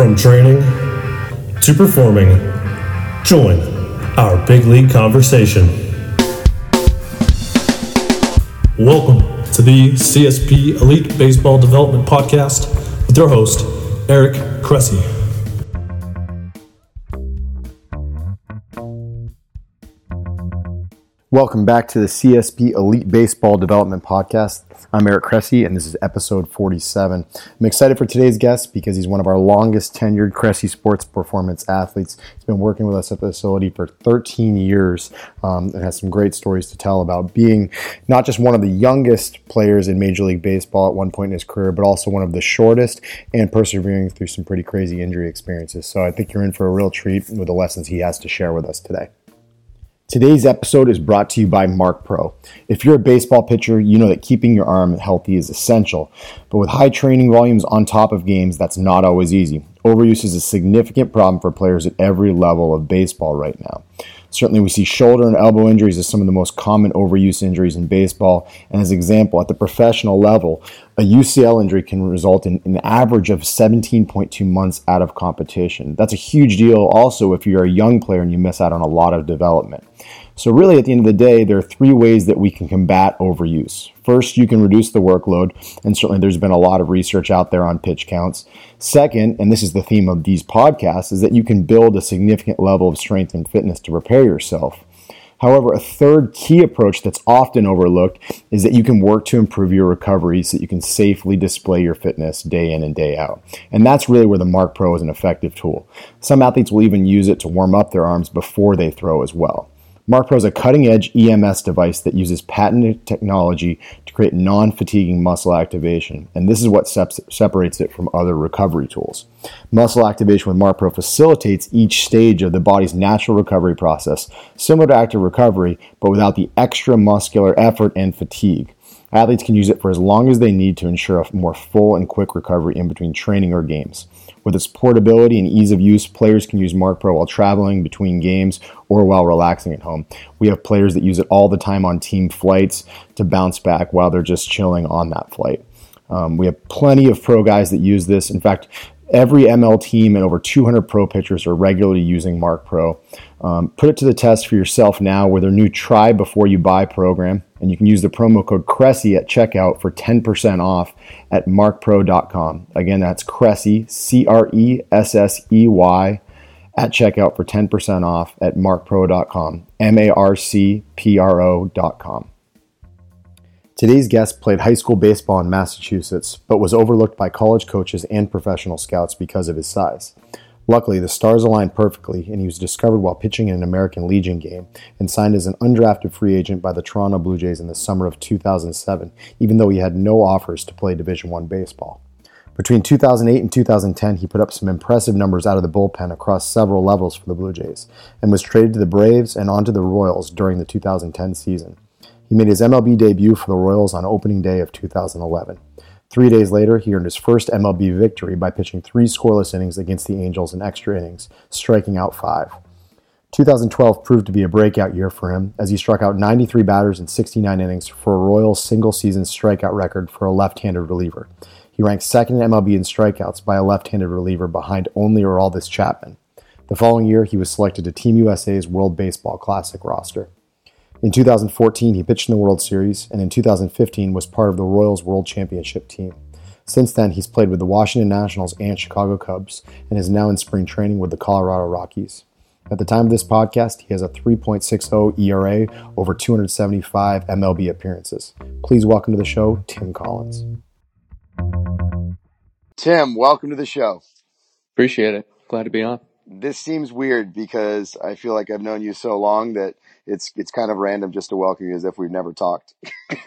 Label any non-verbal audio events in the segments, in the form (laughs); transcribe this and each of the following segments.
From training to performing, join our big league conversation. Welcome to the CSP Elite Baseball Development Podcast with your host, Eric Cressy. Welcome back to the CSP Elite Baseball Development Podcast. I'm Eric Cressy, and this is episode 47. I'm excited for today's guest because he's one of our longest tenured Cressy Sports Performance athletes. He's been working with us at the facility for 13 years um, and has some great stories to tell about being not just one of the youngest players in Major League Baseball at one point in his career, but also one of the shortest and persevering through some pretty crazy injury experiences. So I think you're in for a real treat with the lessons he has to share with us today. Today's episode is brought to you by Marc Pro. If you're a baseball pitcher, you know that keeping your arm healthy is essential. But with high training volumes on top of games, that's not always easy. Overuse is a significant problem for players at every level of baseball right now. Certainly, we see shoulder and elbow injuries as some of the most common overuse injuries in baseball. And as an example, at the professional level, a UCL injury can result in an average of 17.2 months out of competition. That's a huge deal also if you're a young player and you miss out on a lot of development. So, really, at the end of the day, there are three ways that we can combat overuse. First, you can reduce the workload, and certainly there's been a lot of research out there on pitch counts. Second, and this is the theme of these podcasts, is that you can build a significant level of strength and fitness to prepare yourself. However, a third key approach that's often overlooked is that you can work to improve your recovery so that you can safely display your fitness day in and day out. And that's really where the Marc Pro is an effective tool. Some athletes will even use it to warm up their arms before they throw as well. MarcPro is a cutting edge EMS device that uses patented technology to create non fatiguing muscle activation, and this is what separates it from other recovery tools. Muscle activation with MarcPro facilitates each stage of the body's natural recovery process, similar to active recovery, but without the extra muscular effort and fatigue. Athletes can use it for as long as they need to ensure a more full and quick recovery in between training or games. With its portability and ease of use, players can use Marc Pro while traveling between games or while relaxing at home. We have players that use it all the time on team flights to bounce back while they're just chilling on that flight. Um, we have plenty of pro guys that use this. In fact, Every ML team and over 200 pro pitchers are regularly using Marc Pro. Um, put it to the test for yourself now with their new Try Before You Buy program, and you can use the promo code Cressy at checkout for 10% off at marcpro.com. Again, that's Cressy, C R E S S E Y, at checkout for 10% off at marcpro.com, M A R C P R O.com. Today's guest played high school baseball in Massachusetts, but was overlooked by college coaches and professional scouts because of his size. Luckily, the stars aligned perfectly, and he was discovered while pitching in an American Legion game and signed as an undrafted free agent by the Toronto Blue Jays in the summer of 2007, even though he had no offers to play Division I baseball. Between 2008 and 2010, he put up some impressive numbers out of the bullpen across several levels for the Blue Jays and was traded to the Braves and onto the Royals during the 2010 season. He made his MLB debut for the Royals on opening day of 2011. Three days later, he earned his first MLB victory by pitching three scoreless innings against the Angels in extra innings, striking out five. 2012 proved to be a breakout year for him as he struck out 93 batters in 69 innings for a Royals single season strikeout record for a left handed reliever. He ranked second in MLB in strikeouts by a left handed reliever behind only Aroldis Chapman. The following year, he was selected to Team USA's World Baseball Classic roster. In 2014, he pitched in the World Series, and in 2015 was part of the Royals World Championship team. Since then, he's played with the Washington Nationals and Chicago Cubs, and is now in spring training with the Colorado Rockies. At the time of this podcast, he has a 3.60 ERA over 275 MLB appearances. Please welcome to the show, Tim Collins. Tim, welcome to the show. Appreciate it. Glad to be on. This seems weird because I feel like I've known you so long that it's it's kind of random just to welcome you as if we've never talked. (laughs)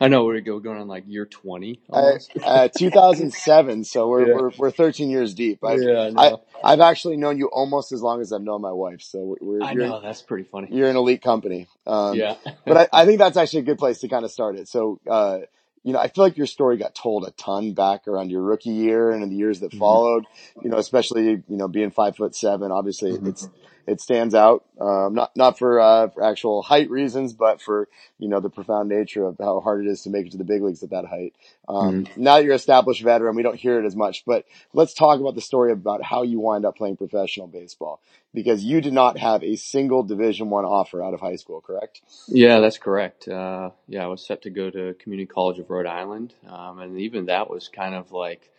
I know we're going on like year twenty. Uh, uh, 2007, so we're, yeah. we're we're 13 years deep. I've, yeah, I, I've actually known you almost as long as I've known my wife. So we're. I know that's pretty funny. You're an elite company. Um, yeah, but I, I think that's actually a good place to kind of start it. So. Uh, you know, I feel like your story got told a ton back around your rookie year and in the years that mm-hmm. followed, you know, especially, you know, being five foot seven, obviously mm-hmm. it's, it stands out. Um, not not for, uh, for actual height reasons, but for you know the profound nature of how hard it is to make it to the big leagues at that height. Um, Mm-hmm. Now that you're an established veteran, we don't hear it as much. But let's talk about the story about how you wind up playing professional baseball because you did not have a single Division One offer out of high school, correct? Yeah, that's correct. Uh, yeah, I was set to go to Community College of Rhode Island, um, and even that was kind of like,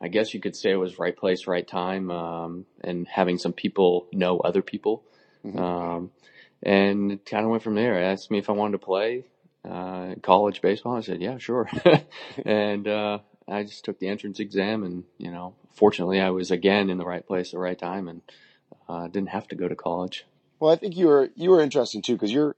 I guess you could say it was right place, right time, um, and having some people know other people, Mhm. um, and it kind of went from there. They asked me if I wanted to play uh, college baseball. I said, yeah, sure, (laughs) and uh, I just took the entrance exam, and you know, fortunately, I was again in the right place at the right time, and uh, didn't have to go to college. Well, I think you were you were interesting too because you're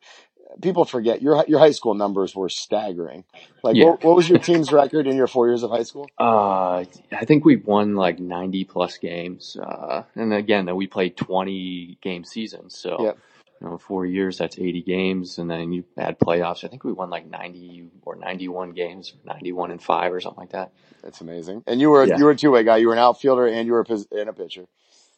people forget your your high school numbers were staggering. Like, Yeah. what, what was your team's record in your four years of high school? (laughs) Uh, I think we won like 90 plus games. Uh, and again, that we played 20 game seasons. So, Yep. you know, four years, that's 80 games. And then you add playoffs. I think we won like 90 or 91 games, 91 and five or something like that. That's amazing. And you were Yeah. you were a two way guy. You were an outfielder and you were a, pos- and a pitcher.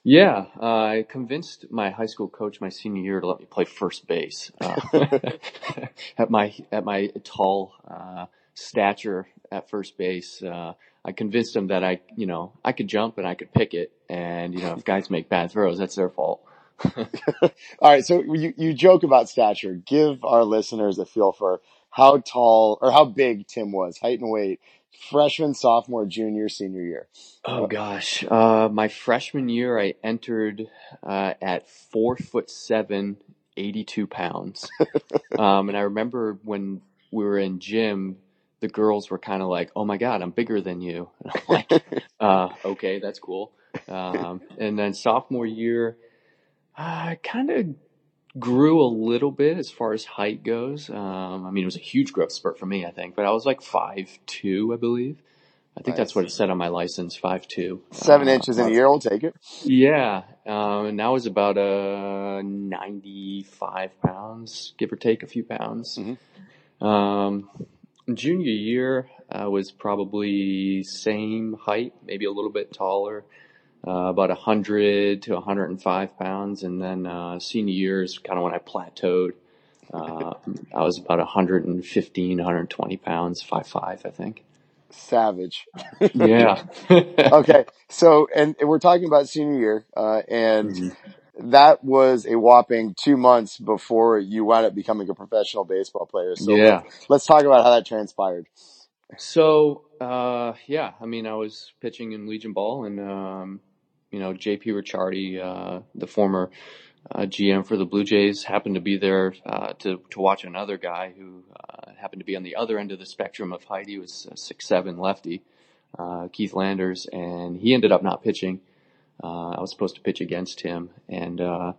Yeah, uh, I convinced my high school coach my senior year to let me play first base. Uh, (laughs) at my at my tall uh, stature at first base, uh, I convinced him that I, you know, I could jump and I could pick it, and you know, if guys make bad throws, that's their fault. (laughs) All right. So you you joke about stature. Give our listeners a feel for how tall or how big Tim was, height and weight, freshman, sophomore, junior, senior year. Oh gosh, uh, my freshman year, I entered uh, at four foot seven, 82 pounds. (laughs) um, and I remember when we were in gym, the girls were kind of like, "Oh my god, I'm bigger than you." (laughs) And I'm like, (laughs) uh, "Okay, that's cool." Um, and then sophomore year, I kind of grew a little bit as far as height goes. Um, I mean, it was a huge growth spurt for me, I think, but I was like five two, I believe. I think that's what it said on my license, five two. Seven inches in a year. We'll take it. Yeah, um, and that was about uh, 95 pounds, give or take a few pounds. Mhm. Um, junior year uh, was probably same height, maybe a little bit taller, uh, about 100 to 105 pounds, and then uh, senior year is kind of when I plateaued. Uh, I was about 115, 120 pounds, five five, I think. Savage. Yeah. (laughs) (laughs) okay. So, and we're talking about senior year, uh, and Mhm. that was a whopping two months before you wound up becoming a professional baseball player. So Yeah. let's, let's talk about how that transpired. So, uh, yeah, I mean, I was pitching in Legion Ball and, um, you know, JP Ricciardi, uh, the former, uh, GM for the Blue Jays happened to be there, uh, to, to watch another guy who, uh, happened to be on the other end of the spectrum of height. He was six, seven lefty, uh, Keith Landers, and he ended up not pitching. Uh, I was supposed to pitch against him and, uh,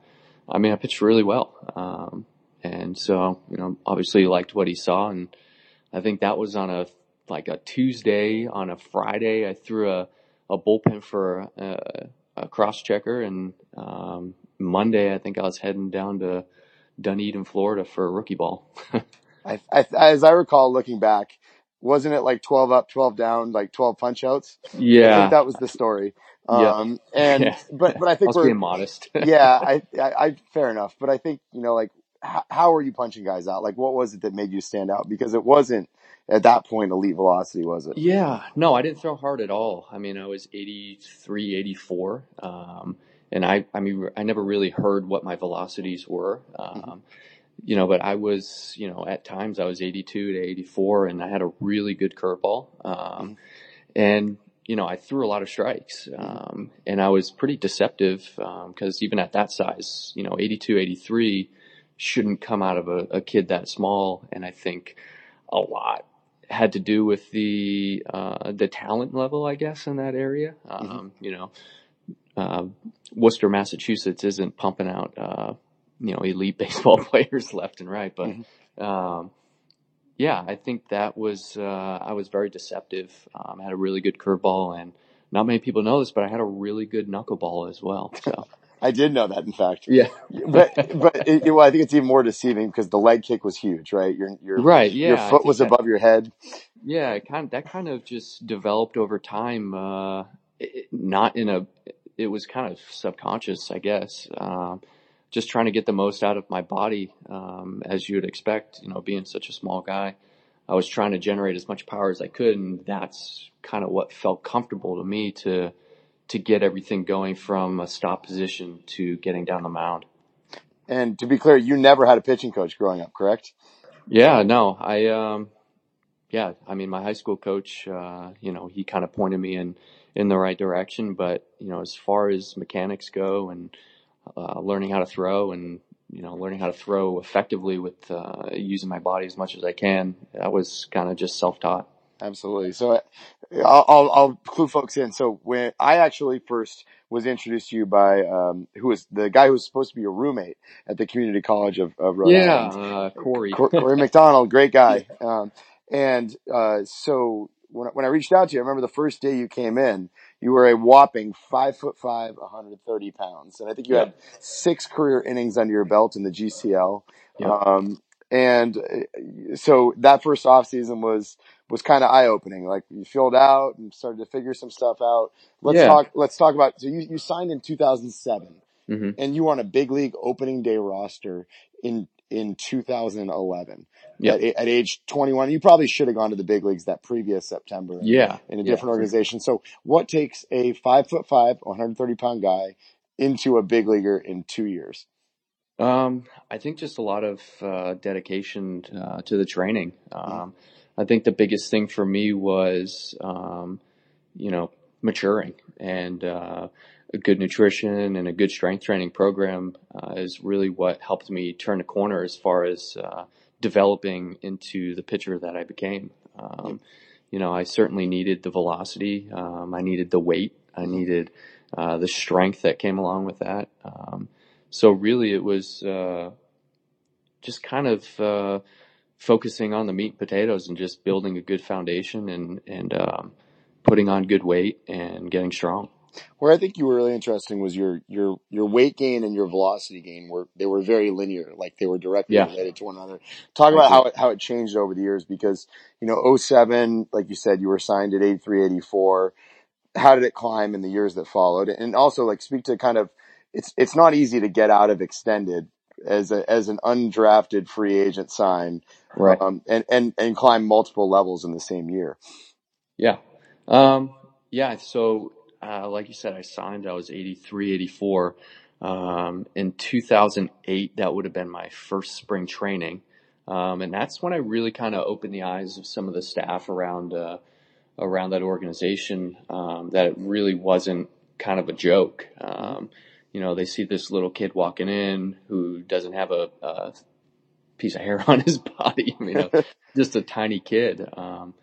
I mean, I pitched really well. Um, and so, you know, obviously he liked what he saw and I think that was on a like a Tuesday on a Friday. I threw a, a bullpen for a cross checker, and um, Monday I think I was heading down to Dunedin, Florida for a rookie ball. (laughs) I, I, as I recall looking back, wasn't it like 12 up, 12 down, like 12 punch outs? I yeah, think that was the story. Yeah. Um, and, (laughs) Yeah. but, but I I think was we're, being modest. (laughs) yeah, I, I, I, fair enough. But I think, you know, like, how, how are you punching guys out? Like, what was it that made you stand out? Because it wasn't at that point elite velocity, was it? Yeah, no, I didn't throw hard at all. I mean, I was 83, 84. Um, and I, I mean, I never really heard what my velocities were. Um, you know, but I was, you know, at times I was 82 to 84 and I had a really good curveball. Um, and, you know, I threw a lot of strikes. Um, and I was pretty deceptive, um, cause even at that size, you know, 82, 83 shouldn't come out of a, a kid that small. And I think a lot had to do with the uh, the talent level, I guess, in that area. Um, You know, uh, Worcester, Massachusetts, isn't pumping out uh, you know elite (laughs) baseball players left and right, but um, yeah, I think that was uh, I was very deceptive. Um, I had a really good curveball, and not many people know this, but I had a really good knuckleball as well. (laughs) So I did know that, in fact. yeah, But, but it, well, I think it's even more deceiving because the leg kick was huge, right? Your, your, right. Yeah, your foot was that- above your head. Yeah, it kind of, that kind of just developed over time. Uh, it, not in a, it was kind of subconscious, I guess. Um, just trying to get the most out of my body, um, as you would expect, you know, being such a small guy. I was trying to generate as much power as I could, and that's kind of what felt comfortable to me to to get everything going from a stop position to getting down the mound. And to be clear, you never had a pitching coach growing up, correct? Yeah, no, I um, yeah, I mean, my high school coach, uh, you know, he kind of pointed me in in the right direction, but you know, as far as mechanics go and uh, learning how to throw and you know, learning how to throw effectively with uh, using my body as much as I can. That was kind of just self-taught. Absolutely. So I'll, I'll, I'll, clue folks in. So when I actually first was introduced to you by, um, who was the guy who was supposed to be your roommate at the community college of, of Rhode yeah, Island. Uh, Corey. Corey McDonald, great (laughs) guy. Um, and, uh, so when, when I reached out to you, I remember the first day you came in, you were a whopping five foot five, 130 pounds. And I think you had six career innings under your belt in the GCL. Um, and uh, so that first off season was, was kind of eye opening. Like you filled out and started to figure some stuff out. Let's yeah. talk, let's talk about, so you, you signed in 2007 mm-hmm. and you were on a big league opening day roster in, in 2011 yep. at, at age 21. You probably should have gone to the big leagues that previous September. In, yeah. In a different yeah. organization. So what takes a five foot five, 130 pound guy into a big leaguer in two years? Um, I think just a lot of uh, dedication uh, to the training. Um, mm-hmm. I think the biggest thing for me was, um, you know, maturing and uh, a good nutrition and a good strength training program uh, is really what helped me turn the corner as far as uh, developing into the pitcher that I became. Um, you know, I certainly needed the velocity. Um, I needed the weight. I needed uh, the strength that came along with that. Um, so really, it was uh, just kind of uh, focusing on the meat and potatoes and just building a good foundation and and um, putting on good weight and getting strong. Where I think you were really interesting was your your your weight gain and your velocity gain were they were very linear, like they were directly yeah. related to one another. Talk about how it how it changed over the years because you know 07, like you said, you were signed at 83, 84. How did it climb in the years that followed? And also like speak to kind of it's it's not easy to get out of extended as a as an undrafted free agent sign, right? Um, and and and climb multiple levels in the same year. Yeah, um, yeah. So uh, like you said, I signed, I was 83, 84. Um, in 2008, that would have been my first spring training. Um, and that's when I really kind of opened the eyes of some of the staff around, uh, around that organization, um, that it really wasn't kind of a joke. Um, you know, they see this little kid walking in who doesn't have a, a piece of hair (laughs) on his body, you know, (laughs) just a tiny kid. Um,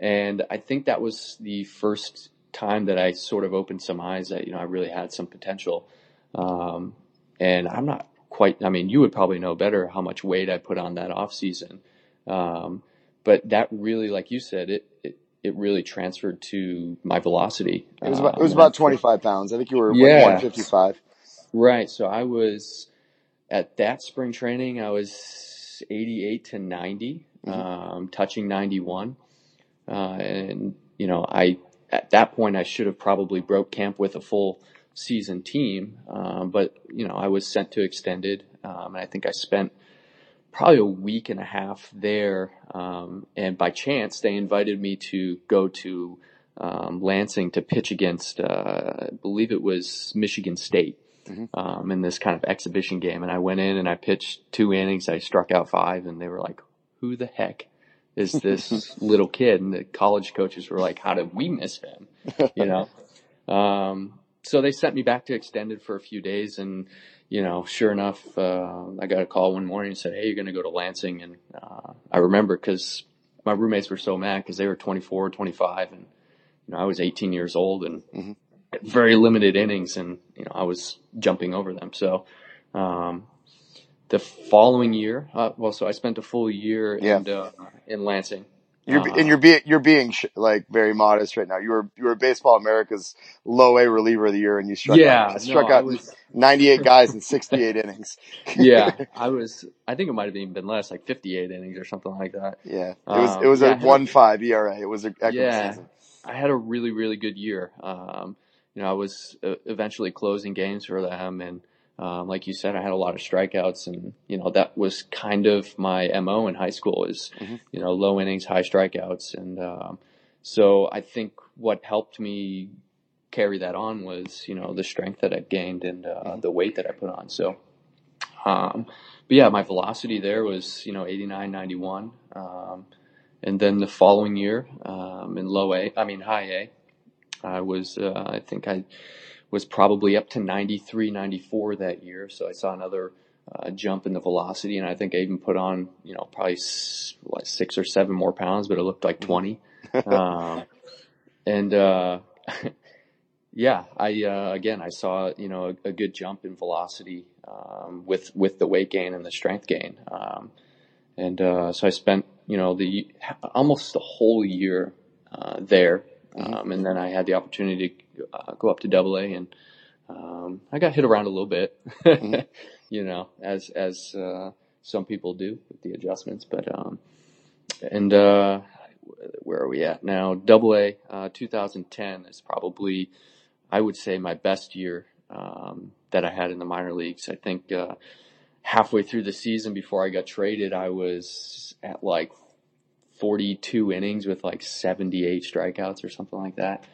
and I think that was the first time that I sort of opened some eyes that, you know, I really had some potential. Um, and I'm not quite, I mean, you would probably know better how much weight I put on that off season. Um, but that really, like you said, it, it, it really transferred to my velocity. It was about, it was um, about 25 pounds. I think you were yeah. 155. Right. So I was at that spring training, I was 88 to 90, mm-hmm. um, touching 91. Uh, and, you know, I at that point, I should have probably broke camp with a full season team. Um, but you know, I was sent to extended, um, and I think I spent probably a week and a half there. Um, and by chance, they invited me to go to um, Lansing to pitch against, uh, I believe it was Michigan State. Mm-hmm. Um, in this kind of exhibition game, and I went in and I pitched two innings. I struck out five, and they were like, "Who the heck is this (laughs) little kid? And the college coaches were like, how did we miss him? You know? (laughs) Um, so they sent me back to extended for a few days and, you know, sure enough, uh, I got a call one morning and said, Hey, you're going to go to Lansing. And, uh, I remember cause my roommates were so mad cause they were 24, 25 and, you know, I was 18 years old and mm-hmm. Very limited innings and, you know, I was jumping over them. So, um, the following year, uh, well, so I spent a full year yeah. in, uh, in Lansing. You're, uh, and you're being you're being sh- like very modest right now. You were you were Baseball America's low A reliever of the year, and you struck yeah, out, struck no, out was, 98 guys in (laughs) 68 innings. yeah, (laughs) I was. I think it might have even been less, like 58 innings or something like that. Yeah, it was um, it was yeah, a one five ERA. It was a yeah. Season. I had a really really good year. Um, you know, I was uh, eventually closing games for them, and um, like you said, I had a lot of strikeouts, and you know that was kind of my mo in high school is mm-hmm. you know low innings, high strikeouts, and um, so I think what helped me carry that on was you know the strength that I gained and uh, mm-hmm. the weight that I put on. So, um, but yeah, my velocity there was you know 89, 91, um, and then the following year um, in low A, I mean high A, I was uh, I think I was probably up to 93, 94 that year. So I saw another uh, jump in the velocity, and I think I even put on, you know, probably like six or seven more pounds, but it looked like 20. um, and uh, (laughs) yeah, I uh, again I saw you know a, a good jump in velocity um, with with the weight gain and the strength gain, um, and uh, so I spent you know the almost the whole year uh, there Mm-hmm. Um, and then I had the opportunity to uh, go up to Double A, and um, I got hit around a little bit, mm-hmm. (laughs) you know, as as uh, some people do with the adjustments. But um, and uh, where are we at now? Double A, uh, 2010 is probably, I would say, my best year um, that I had in the minor leagues. I think uh, halfway through the season before I got traded, I was at like 42 innings with like 78 strikeouts or something like that.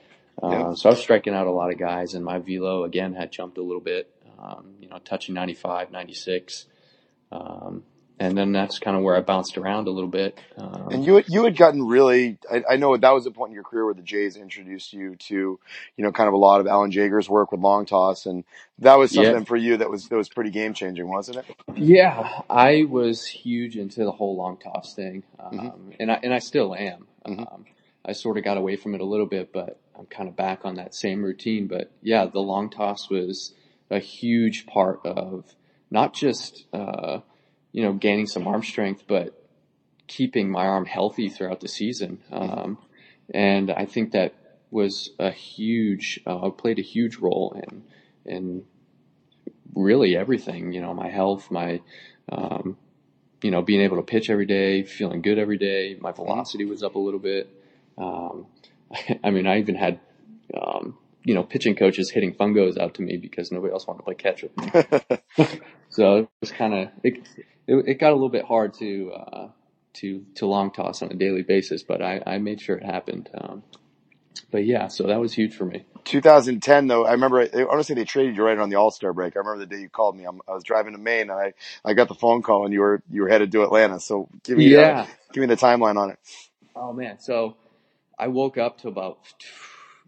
Uh, So I was striking out a lot of guys, and my velo again had jumped a little bit. Um, you know, touching 95, 96. Um, and then that's kind of where I bounced around a little bit. Um, and you you had gotten really, I, I, know that was a point in your career where the Jays introduced you to, you know, kind of a lot of Alan Jaeger's work with long toss, and that was something yeah. for you that was that was pretty game changing, wasn't it? Yeah, I was huge into the whole long toss thing, um, mm-hmm. and I and I still am. Mm-hmm. Um, I sort of got away from it a little bit, but I'm kind of back on that same routine. But yeah, the long toss was a huge part of not just. Uh, you know, gaining some arm strength, but keeping my arm healthy throughout the season. Um, and I think that was a huge, uh, played a huge role in, in really everything, you know, my health, my, um, you know, being able to pitch every day, feeling good every day. My velocity was up a little bit. Um, (laughs) I mean, I even had, um, you know, pitching coaches hitting fungos out to me because nobody else wanted to play catch with me. (laughs) so it was kind of, it, it, it, got a little bit hard to, uh, to, to long toss on a daily basis, but I, I made sure it happened. Um, but yeah, so that was huge for me. 2010 though, I remember, I want to say they traded you right on the All-Star break. I remember the day you called me. I'm, i was driving to Maine and I, I got the phone call and you were, you were headed to Atlanta. So give me, uh, yeah. Uh, give me the timeline on it. Oh man. So I woke up to about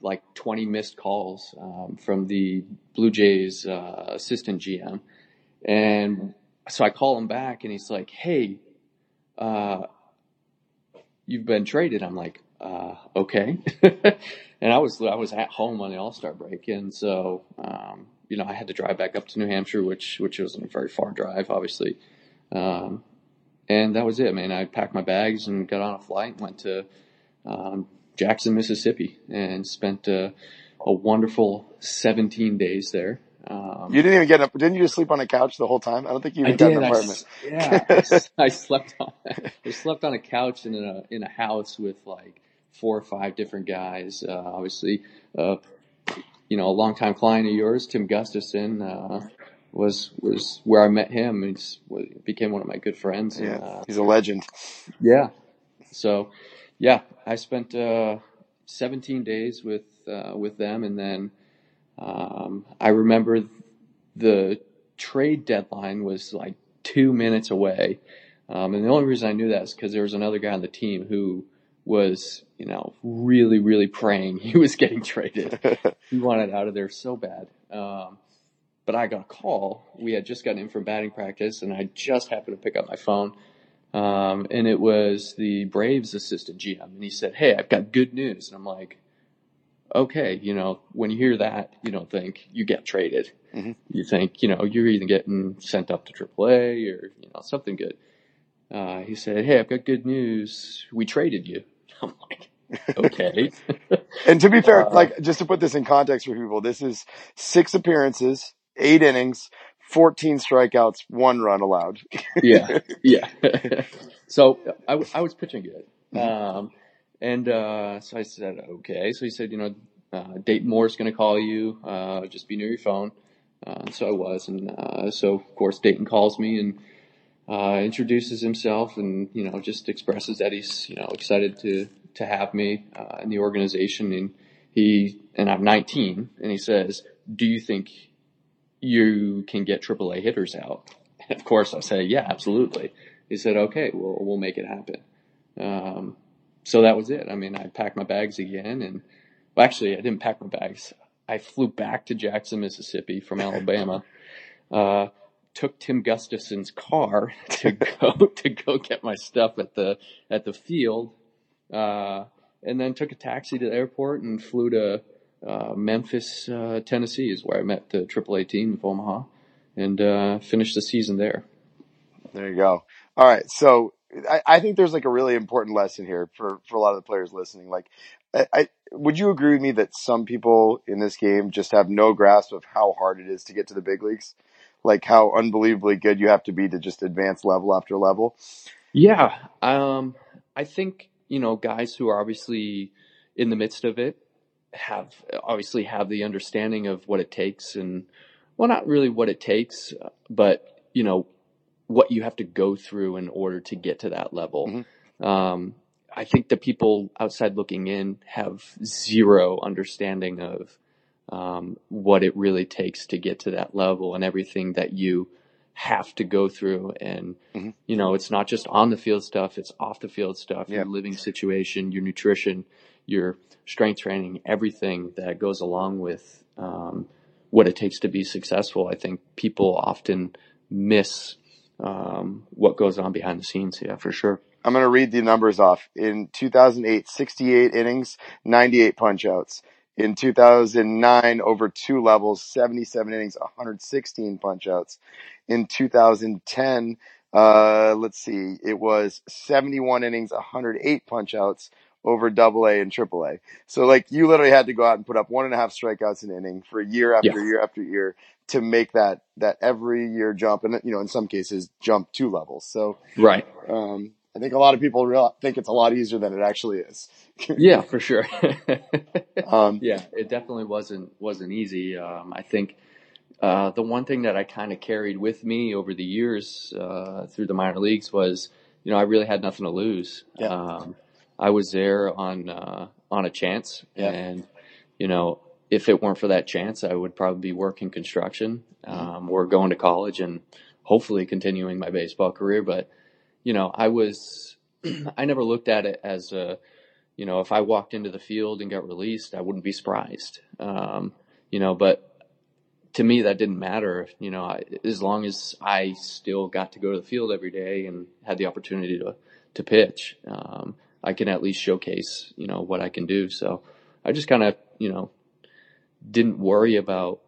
like 20 missed calls um, from the Blue Jays uh, assistant GM. And so I call him back and he's like, Hey, uh, you've been traded. I'm like, uh, okay. (laughs) and I was, I was at home on the All-Star break. And so, um, you know, I had to drive back up to New Hampshire, which, which wasn't a very far drive, obviously. Um, and that was it, man. I packed my bags and got on a flight and went to, um, Jackson, Mississippi, and spent uh, a wonderful 17 days there. Um, you didn't even get up. Didn't you just sleep on a couch the whole time? I don't think you even got an apartment. I, yeah, I, (laughs) I, slept on. I slept on a couch in a in a house with like four or five different guys. Uh, obviously, uh, you know, a longtime client of yours, Tim Gustafson, uh, was was where I met him. He's became one of my good friends. Yeah, and, uh, he's a legend. Yeah. So, yeah, I spent uh, 17 days with uh, with them, and then um, I remember the trade deadline was like two minutes away, um, and the only reason I knew that is because there was another guy on the team who was, you know, really, really praying (laughs) he was getting traded. (laughs) he wanted out of there so bad. Um, but I got a call. We had just gotten in from batting practice, and I just happened to pick up my phone um, and it was the Braves assistant GM. And he said, Hey, I've got good news. And I'm like, okay, you know, when you hear that, you don't think you get traded. Mm-hmm. You think, you know, you're either getting sent up to AAA or, you know, something good. Uh, he said, Hey, I've got good news. We traded you. (laughs) I'm like, okay. (laughs) and to be fair, uh, like, just to put this in context for people, this is six appearances, eight innings, 14 strikeouts, one run allowed. yeah. (laughs) Yeah. so I, I was pitching good. Mm-hmm. Um, and, uh, so I said, okay. So he said, you know, uh, Dayton Moore's going to call you, uh, just be near your phone. Uh, so I was, and uh, so of course Dayton calls me and uh, introduces himself, and you know just expresses that he's you know excited to to have me uh, in the organization, and he and I'm 19, and he says, "Do you think you can get AAA hitters out?" And (laughs) of course, I say, "Yeah, absolutely." He said, "Okay, we'll we'll make it happen." Um, so that was it. I mean, I packed my bags again, and well, actually, I didn't pack my bags. I flew back to Jackson, Mississippi from Alabama. Uh, took Tim Gustafson's car (laughs) to go to go get my stuff at the at the field, uh, and then took a taxi to the airport and flew to uh, Memphis, uh, Tennessee, is where I met the AAA team of Omaha, and uh, finished the season there. There you go. All right, so I, I think there's like a really important lesson here for for a lot of the players listening. Like, I, I would you agree with me that some people in this game just have no grasp of how hard it is to get to the big leagues? Like how unbelievably good you have to be to just advance level after level. Yeah, um, I think you know guys who are obviously in the midst of it have obviously have the understanding of what it takes and well not really what it takes but you know what you have to go through in order to get to that level Mhm. um, i think the people outside looking in have zero understanding of um, what it really takes to get to that level and everything that you have to go through and Mhm. you know it's not just on the field stuff it's off the field stuff Yeah. your living situation your nutrition your strength training everything that goes along with um, what it takes to be successful i think people often miss um, what goes on behind the scenes yeah for sure I'm going to read the numbers off. In 2008, 68 innings, 98 punch outs. In 2009, over two levels, 77 innings, 116 punch outs. In 2010, uh, let's see, it was 71 innings, 108 punch outs over double A and triple A. So like you literally had to go out and put up one and a half strikeouts an inning for year after Yeah. year after year to make that, that every year jump. And, you know, in some cases jump two levels. So, right um, I think a lot of people real, think it's a lot easier than it actually is. (laughs) yeah for sure (laughs) Um, yeah it definitely wasn't wasn't easy um, i think uh, the one thing that i kind of carried with me over the years uh, through the minor leagues was you know i really had nothing to lose Yeah. um, i was there on uh, on a chance Yeah. and you know if it weren't for that chance i would probably be working construction um, or going to college and hopefully continuing my baseball career but you know i was (clears throat) i never looked at it as a you know, if I walked into the field and got released, I wouldn't be surprised. Um, you know, but to me, that didn't matter. You know, I, as long as I still got to go to the field every day and had the opportunity to to pitch, um, I can at least showcase, you know, what I can do. So I just kind of, you know, didn't worry about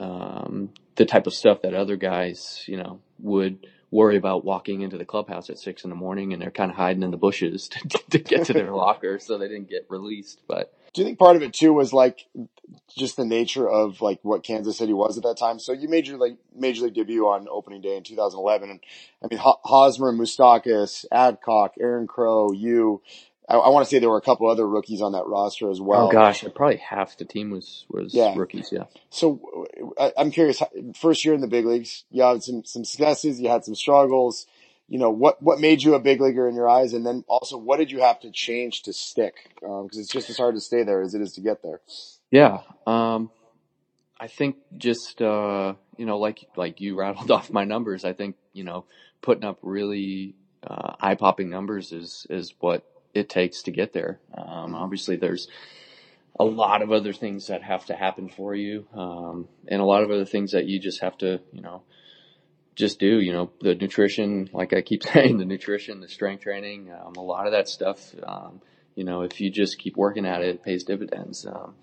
um, the type of stuff that other guys, you know, would worry about walking into the clubhouse at six in the morning and they're kind of hiding in the bushes to, (laughs) to get to their (laughs) locker so they didn't get released. But do you think part of it too was like just the nature of like what Kansas City was at that time? So you made your like major league debut on opening day in 2011, and I mean Ho- Hosmer, Moustakas, Adcock, Aaron Crow, you. I, I want to say there were a couple other rookies on that roster as oh, well. oh gosh, probably half the team was was Yeah. rookies. Yeah. So I, I'm curious. First year in the big leagues, you had some some successes, you had some struggles. You know what what made you a big leaguer in your eyes, and then also what did you have to change to stick? Because it's just as hard to stay there as it is to get there. Yeah. Um, I think just, uh, you know, like, like you rattled (laughs) off my numbers, I think, you know, putting up really, uh, eye popping numbers is, is what it takes to get there. Um, obviously there's a lot of other things that have to happen for you. Um, and a lot of other things that you just have to, you know, just do, you know, the nutrition, like I keep (laughs) saying, the nutrition, the strength training, um, a lot of that stuff, um, you know, if you just keep working at it, it pays dividends. Um,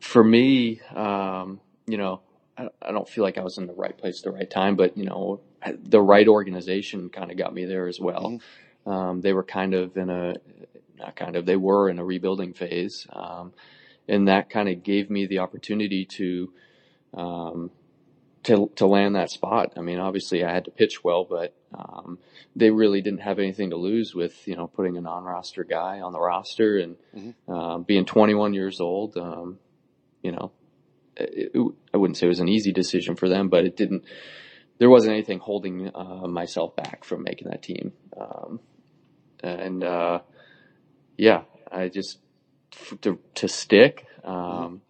for me, um, you know, I, I don't feel like I was in the right place at the right time, but you know, the right organization kind of got me there as well. Um, they were kind of in a, not kind of, they were in a rebuilding phase. Um, and that kind of gave me the opportunity to, um, to, to land that spot. I mean, obviously I had to pitch well, but, um, they really didn't have anything to lose with, you know, putting a non-roster guy on the roster and, Mhm. um, being 21 years old. Um, you know, it, it, I wouldn't say it was an easy decision for them, but it didn't. There wasn't anything holding uh, myself back from making that team, um, and uh, yeah, I just to, to stick. Um,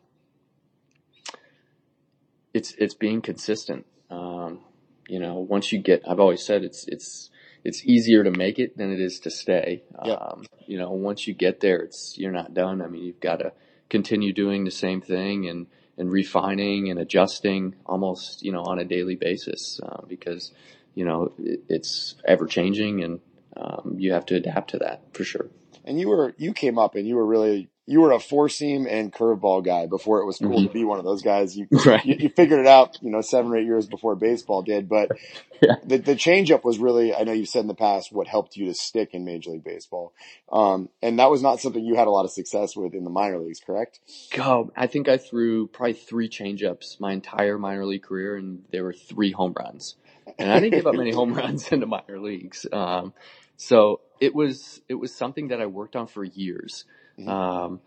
it's it's being consistent. Um, you know, once you get, I've always said it's it's it's easier to make it than it is to stay. Yep. Um, you know, once you get there, it's you're not done. I mean, you've got to continue doing the same thing and and refining and adjusting almost you know on a daily basis uh, because you know it, it's ever changing and um, you have to adapt to that for sure. And you were you came up and you were really you were a four seam and curveball guy before it was cool mm-hmm. to be one of those guys. You, (laughs) right. you, you figured it out, you know, seven or eight years before baseball did. But (laughs) yeah. the the changeup was really, I know you've said in the past, what helped you to stick in Major League Baseball. Um, and that was not something you had a lot of success with in the minor leagues, correct? Go. I think I threw probably three changeups my entire minor league career, and there were three home runs. And I didn't give up many home (laughs) runs in the minor leagues. Um, so it was it was something that I worked on for years. Mm-hmm. Um,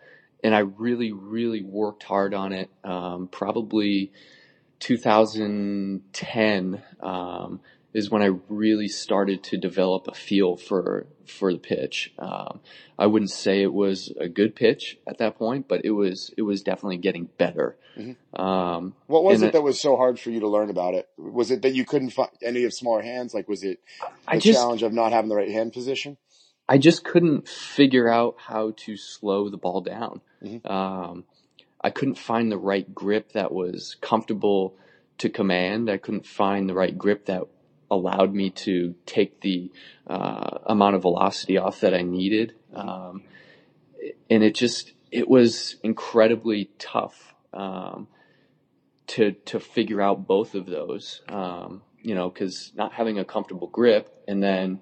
and I really, really worked hard on it. Um, probably 2010 um, is when I really started to develop a feel for for the pitch. Um, I wouldn't say it was a good pitch at that point, but it was it was definitely getting better. Mm-hmm. Um, what was it that was so hard for you to learn about it? Was it that you couldn't find any of smaller hands? Like was it the just, challenge of not having the right hand position? I just couldn't figure out how to slow the ball down. Mm-hmm. Um, I couldn't find the right grip that was comfortable to command. I couldn't find the right grip that allowed me to take the uh, amount of velocity off that I needed. Mm-hmm. Um, and it just, it was incredibly tough um, to, to figure out both of those, um, you know, because not having a comfortable grip and then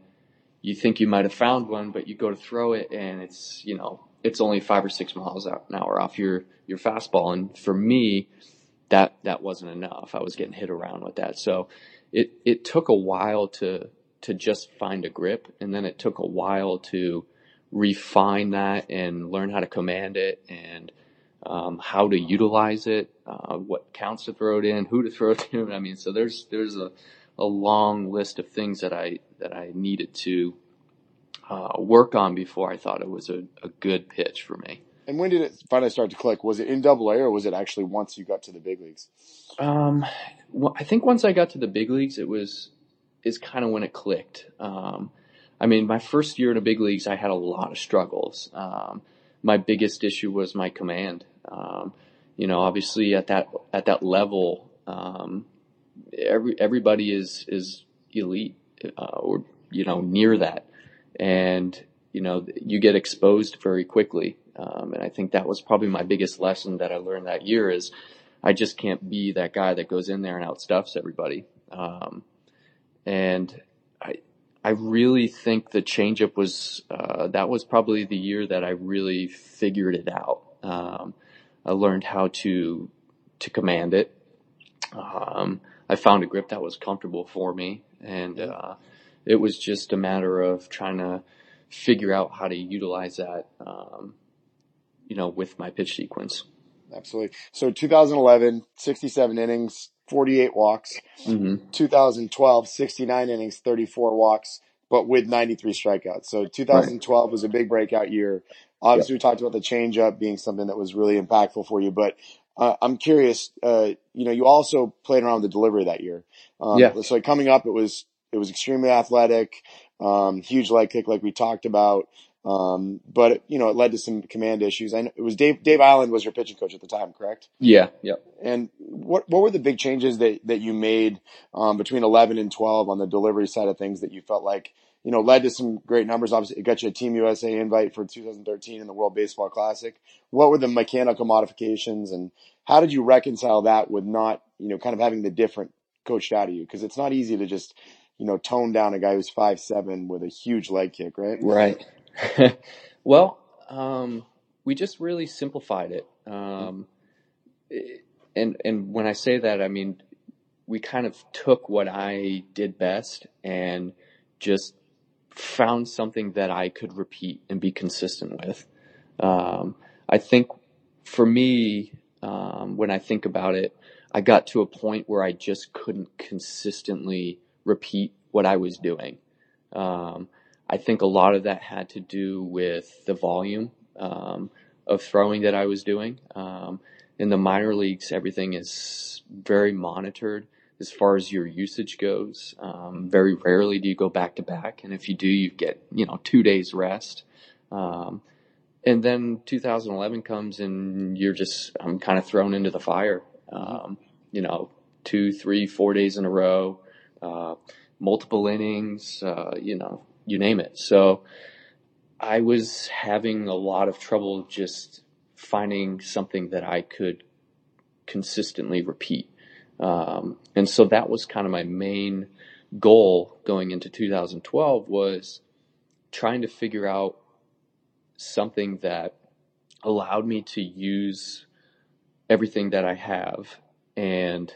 you think you might have found one, but you go to throw it and it's, you know, it's only five or six miles an hour off your, your fastball. And for me, that, that wasn't enough. I was getting hit around with that. So it, it took a while to, to just find a grip. And then it took a while to refine that and learn how to command it and, um, how to utilize it, uh, what counts to throw it in, who to throw it (laughs) to. I mean, so there's, there's a, a long list of things that I that I needed to uh, work on before I thought it was a, a good pitch for me. And when did it finally start to click? Was it in Double A or was it actually once you got to the big leagues? Um, well, I think once I got to the big leagues, it was is kind of when it clicked. Um, I mean, my first year in the big leagues, I had a lot of struggles. Um, my biggest issue was my command. Um, you know, obviously at that at that level, um, every everybody is is elite uh, or you know near that, and you know you get exposed very quickly. Um, and I think that was probably my biggest lesson that I learned that year is I just can't be that guy that goes in there and outstuffs everybody. Um, and I I really think the changeup was uh, that was probably the year that I really figured it out. Um, I learned how to to command it. Um, I found a grip that was comfortable for me, and uh, it was just a matter of trying to figure out how to utilize that, um, you know, with my pitch sequence. Absolutely. So 2011, 67 innings, 48 walks. Mm-hmm. 2012, 69 innings, 34 walks, but with 93 strikeouts. So 2012 right. was a big breakout year. Obviously, yep. we talked about the changeup being something that was really impactful for you, but uh, I'm curious. Uh, you know, you also played around with the delivery that year. Um, yeah. So coming up, it was it was extremely athletic, um, huge leg kick, like we talked about. Um, but you know, it led to some command issues. I know it was Dave Dave Eiland was your pitching coach at the time, correct? Yeah. Yep. And what what were the big changes that that you made um, between 11 and 12 on the delivery side of things that you felt like you know, led to some great numbers. Obviously, it got you a Team USA invite for 2013 in the World Baseball Classic. What were the mechanical modifications and how did you reconcile that with not, you know, kind of having the different coached out of you? Cause it's not easy to just, you know, tone down a guy who's five, seven with a huge leg kick, right? Right. (laughs) well, um, we just really simplified it. Um, and, and when I say that, I mean, we kind of took what I did best and just found something that I could repeat and be consistent with. Um, I think for me, um, when I think about it, I got to a point where I just couldn't consistently repeat what I was doing. Um, I think a lot of that had to do with the volume um, of throwing that I was doing. Um, in the minor leagues, everything is very monitored as far as your usage goes. Um, very rarely do you go back to back, and if you do, you get you know two days rest. Um, and then 2011 comes, and you're just I'm kind of thrown into the fire. Um, you know, two, three, four days in a row, uh, multiple innings. Uh, you know, you name it. So I was having a lot of trouble just finding something that I could consistently repeat. Um, and so that was kind of my main goal going into 2012 was trying to figure out something that allowed me to use everything that I have and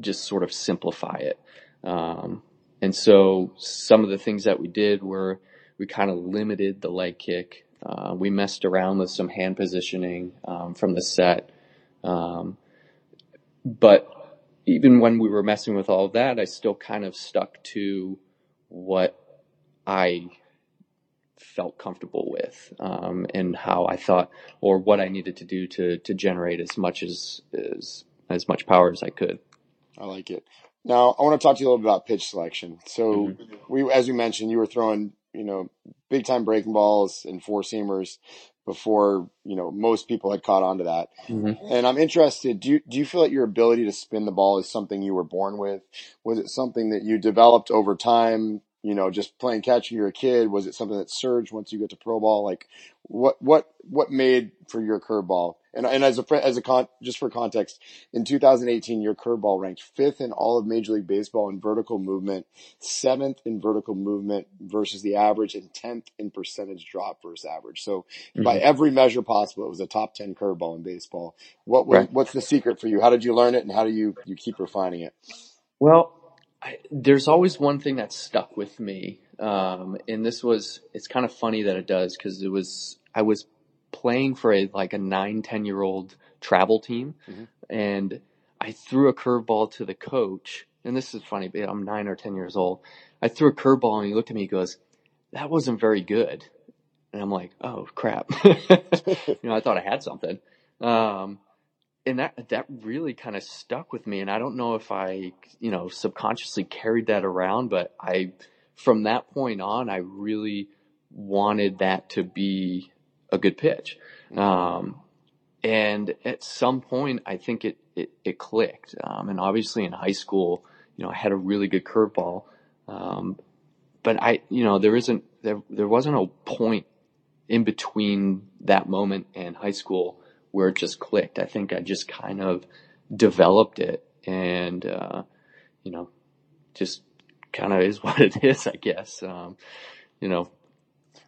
just sort of simplify it. Um, and so some of the things that we did were we kind of limited the leg kick. Uh, we messed around with some hand positioning um, from the set. Um, but even when we were messing with all of that, I still kind of stuck to what I felt comfortable with um, and how I thought or what I needed to do to to generate as much as as as much power as I could. I like it. Now I want to talk to you a little bit about pitch selection. So mm-hmm. we, as we mentioned, you were throwing you know big time breaking balls and four seamers before you know most people had caught on to that. Mm-hmm. And I'm interested. Do you do you feel like your ability to spin the ball is something you were born with? Was it something that you developed over time? You know, just playing catch when you were a kid. Was it something that surged once you get to pro ball? Like, what what what made for your curveball and, and as a as a con, just for context, in 2018, your curveball ranked fifth in all of Major League Baseball in vertical movement, seventh in vertical movement versus the average, and tenth in percentage drop versus average. So mm-hmm. by every measure possible, it was a top ten curveball in baseball. What was, right. what's the secret for you? How did you learn it, and how do you you keep refining it? Well, I, there's always one thing that stuck with me, um, and this was it's kind of funny that it does because it was I was playing for a like a nine ten year old travel team. Mm-hmm. And I threw a curveball to the coach. And this is funny, but I'm nine or 10 years old. I threw a curveball and he looked at me and goes, that wasn't very good. And I'm like, oh crap. (laughs) you know, I thought I had something. Um, and that, that really kind of stuck with me. And I don't know if I, you know, subconsciously carried that around, but I, from that point on, I really wanted that to be a good pitch. Um, and at some point, I think it, it, it clicked. Um, and obviously in high school, you know, I had a really good curveball. Um, but I, you know, there isn't, there, there wasn't a point in between that moment and high school where it just clicked. I think I just kind of developed it and, uh, you know, just kind of is (laughs) what it is, I guess. Um, you know,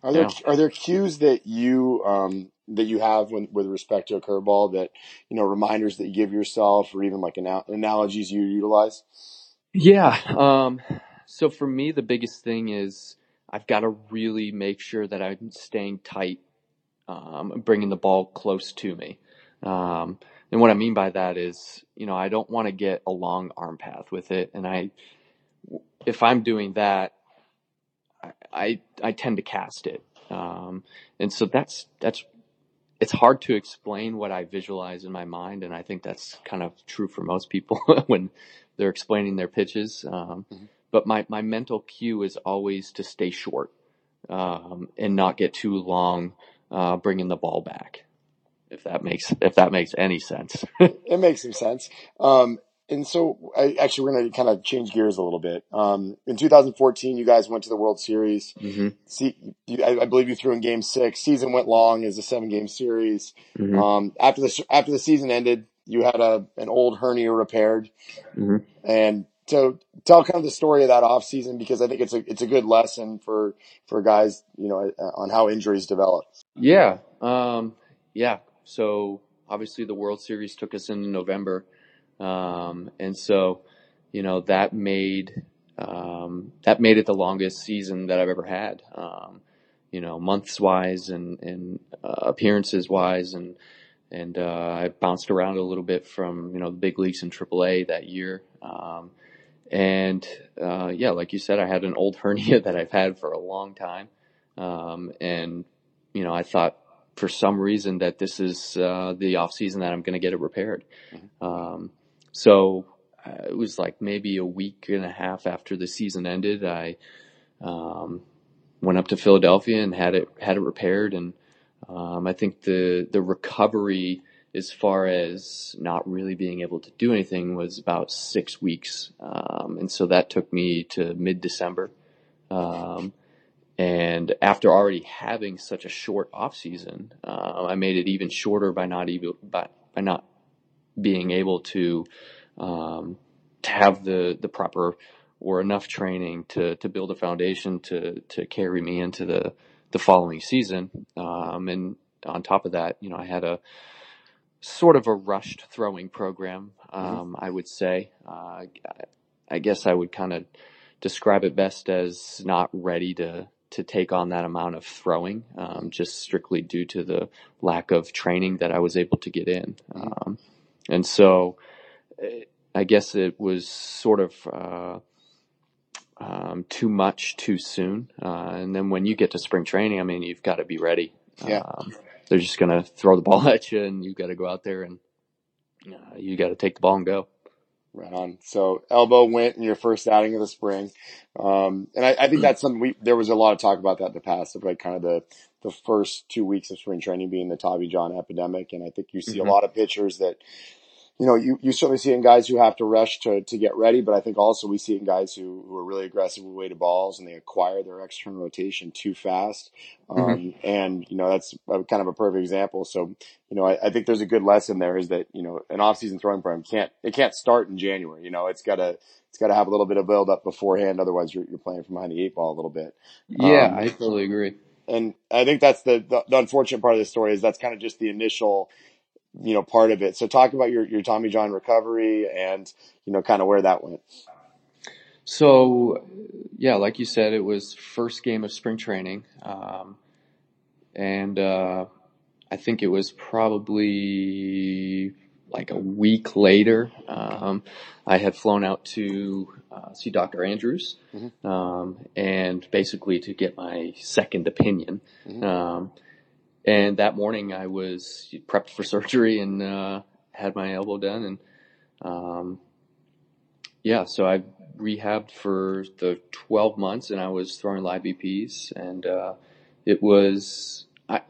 are there are there cues that you um, that you have when, with respect to a curveball that you know reminders that you give yourself, or even like ana- analogies you utilize? Yeah. Um, so for me, the biggest thing is I've got to really make sure that I'm staying tight, um, bringing the ball close to me. Um, and what I mean by that is, you know, I don't want to get a long arm path with it. And I, if I'm doing that, I I tend to cast it, um, and so that's that's it's hard to explain what I visualize in my mind, and I think that's kind of true for most people (laughs) when they're explaining their pitches. Um, mm-hmm. But my my mental cue is always to stay short um, and not get too long uh, bringing the ball back. If that makes if that makes any sense. (laughs) it makes some sense. Um, and so I, actually we're going to kind of change gears a little bit. Um, in 2014, you guys went to the World Series. Mm-hmm. See, you, I, I, believe you threw in game six. Season went long as a seven game series. Mm-hmm. Um, after the, after the season ended, you had a, an old hernia repaired. Mm-hmm. And so tell kind of the story of that off season because I think it's a, it's a good lesson for, for guys, you know, on how injuries develop. Yeah. Um, yeah. So obviously the World Series took us into November. Um, and so, you know, that made, um, that made it the longest season that I've ever had. Um, you know, months wise and, and, uh, appearances wise. And, and uh, I bounced around a little bit from you know the big leagues in AAA that year. Um, and uh, yeah, like you said, I had an old (laughs) hernia that I've had for a long time, um, and you know I thought for some reason that this is uh, the off season that I'm going to get it repaired. Mm-hmm. So uh, it was like maybe a week and a half after the season ended. I um, went up to Philadelphia and had it had it repaired, and um, I think the the recovery as far as not really being able to do anything was about six weeks, um, and so that took me to mid December. Um, and after already having such a short off season, uh, I made it even shorter by not even by, by not being able to um, to have the the proper or enough training to to build a foundation to to carry me into the the following season. Um, and on top of that, you know, I had a sort of a rushed throwing program. Mm-hmm. Um, mm-hmm. I would say. Uh, I guess I would kind of describe it best as not ready to to take on that amount of throwing, um, just strictly due to the lack of training that I was able to get in. Mm-hmm. Um, and so eh, I guess it was sort of, uh, um, too much too soon. Uh, and then when you get to spring training, I mean, you've got to be ready. Yeah. Um, they're just going to throw the (laughs) ball at you and you've got to go out there and uh, you got to take the ball and go. Right on. So elbow went in your first outing of the spring. Um, and I, I, think that's something we, there was a lot of talk about that in the past of like kind of the, the first two weeks of spring training being the Tommy John epidemic. And I think you see mm-hmm. a lot of pitchers that you know, you, you certainly see it in guys who have to rush to, to get ready, but I think also we see it in guys who, who are really aggressive with weighted balls and they acquire their external rotation too fast. Um, mm-hmm. and, you know, that's a, kind of a perfect example. So, you know, I, I, think there's a good lesson there is that, you know, an off-season throwing program can't, it can't start in January. You know, it's gotta, it's gotta have a little bit of build up beforehand. Otherwise you're, you're playing from behind the eight ball a little bit. Yeah, um, I totally agree. And I think that's the, the, the unfortunate part of the story is that's kind of just the initial, you know, part of it. So talk about your, your Tommy John recovery and, you know, kind of where that went. So yeah, like you said, it was first game of spring training. Um, and, uh, I think it was probably like a week later. Um, I had flown out to uh, see Dr. Andrews, mm-hmm. um, and basically to get my second opinion. Mm-hmm. And that morning I was prepped for surgery and, uh, had my elbow done and, um, yeah, so I rehabbed for the 12 months and I was throwing live BPs and, uh, it was, I,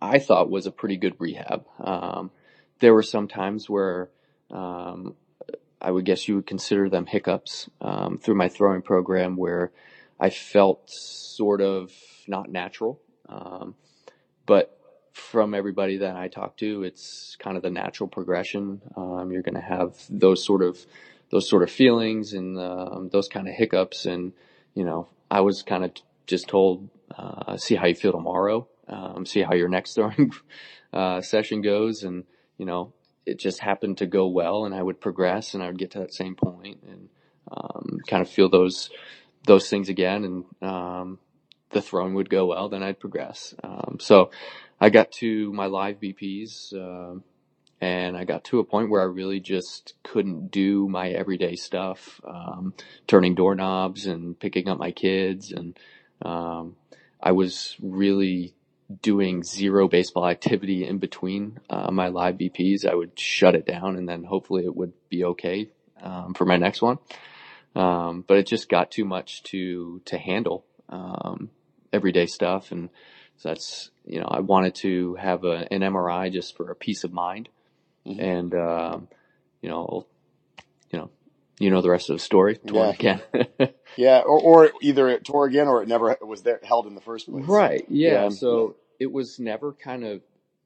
I thought was a pretty good rehab. Um, there were some times where, um, I would guess you would consider them hiccups, um, through my throwing program where I felt sort of not natural. Um, but from everybody that I talk to, it's kind of the natural progression. Um, you're going to have those sort of those sort of feelings and um, those kind of hiccups. And you know, I was kind of just told, uh, see how you feel tomorrow, um, see how your next (laughs) throwing uh, session goes, and you know, it just happened to go well, and I would progress, and I would get to that same point, and um, kind of feel those those things again, and um, the throwing would go well, then I'd progress. Um, so I got to my live BPs, uh, and I got to a point where I really just couldn't do my everyday stuff, um, turning doorknobs and picking up my kids. And, um, I was really doing zero baseball activity in between, uh, my live BPs. I would shut it down and then hopefully it would be okay, um, for my next one. Um, but it just got too much to, to handle. Um, everyday stuff. And so that's, you know, I wanted to have a, an MRI just for a peace of mind. Mm-hmm. And, um, you know, you know, you know the rest of the story. Tore yeah. again. (laughs) yeah, or, or either it tore again or it never was there held in the first place. Right. Yeah. yeah. So it was never kind of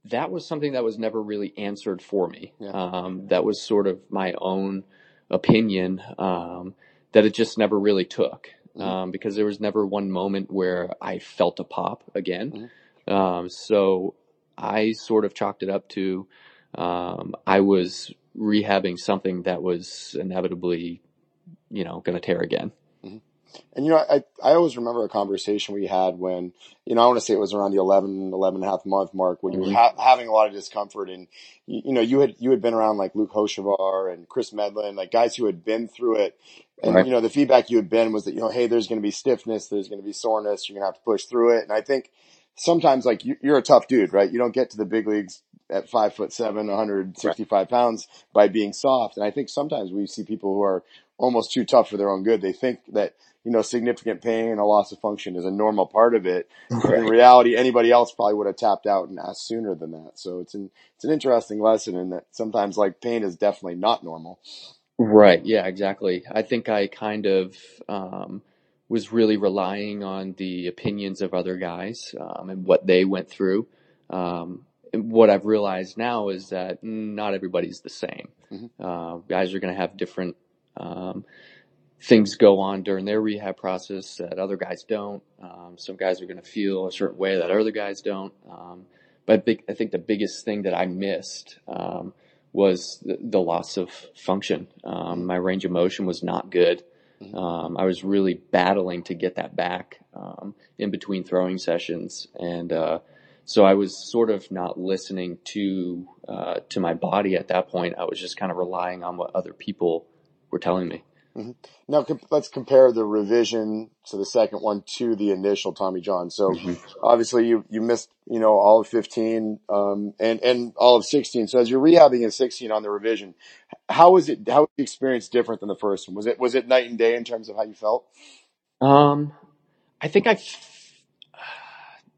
that was something that was never really answered for me. Yeah. Um, that was sort of my own opinion um, that it just never really took. Mm-hmm. um, because there was never one moment where I felt a pop again. Mm-hmm. Um, so I sort of chalked it up to um, I was rehabbing something that was inevitably, you know, going to tear again. Mm-hmm. And, you know, I, I always remember a conversation we had when, you know, I want to say it was around the 11, 11 and a half month mark when you were Mhm. ha- having a lot of discomfort and, you, you know, you had, you had been around like Luke Hochevar and Kris Medlen, like guys who had been through it. And, Right. you know, the feedback you had been was that, you know, hey, there's going to be stiffness, there's going to be soreness, you're going to have to push through it. And I think sometimes like you, you're a tough dude, right? You don't get to the big leagues at five foot seven, 165 pounds by being soft. And I think sometimes we see people who are almost too tough for their own good. They think that, you know, significant pain and a loss of function is a normal part of it. But in reality, anybody else probably would have tapped out and asked sooner than that. So it's an, it's an interesting lesson in that sometimes like pain is definitely not normal. Right. Yeah, exactly. I think I kind of um, was really relying on the opinions of other guys um, and what they went through. Um, what I've realized now is that not everybody's the same. Mhm. Uh, guys are going to have different um, things go on during their rehab process that other guys don't. Um, some guys are going to feel a certain way that other guys don't. Um, but big, I think the biggest thing that I missed um, was the, the loss of function. Um, my range of motion was not good. Mhm. Um, I was really battling to get that back um, in between throwing sessions, and uh, so I was sort of not listening to uh, to my body at that point. I was just kind of relying on what other people were telling me. Now com- let's compare the revision, so the second one to the initial Tommy John. So Mhm. obviously you, you missed, you know, all of 15, um, and, and all of 16. So as you're rehabbing in 16 on the revision, how was it, how was the experience different than the first one? Was it, was it night and day in terms of how you felt? Um, I think I. f-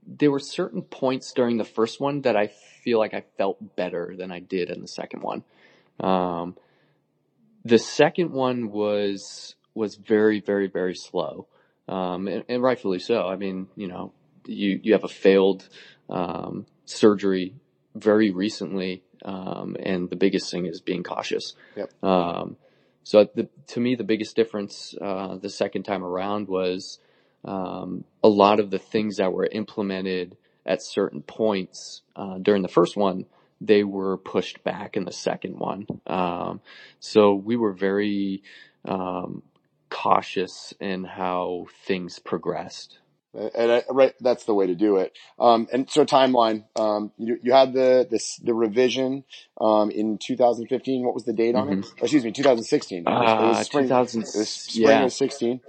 There were certain points during the first one that I feel like I felt better than I did in the second one. Um, the second one was was very, very, very slow, um, and, and rightfully so. I mean, you know, you you have a failed um, surgery very recently, um, and the biggest thing is being cautious. Yep. Um, so the, to me, the biggest difference uh, the second time around was um, a lot of the things that were implemented at certain points uh, during the first one, they were pushed back in the second one. Um, so we were very um, cautious in how things progressed. And I, right, that's the way to do it. Um, and so timeline, um, you, you had the, this, the revision, um, in 2015. What was the date on it? Excuse me, 2016. It was, it Uh, was spring, it was spring yeah. of 16.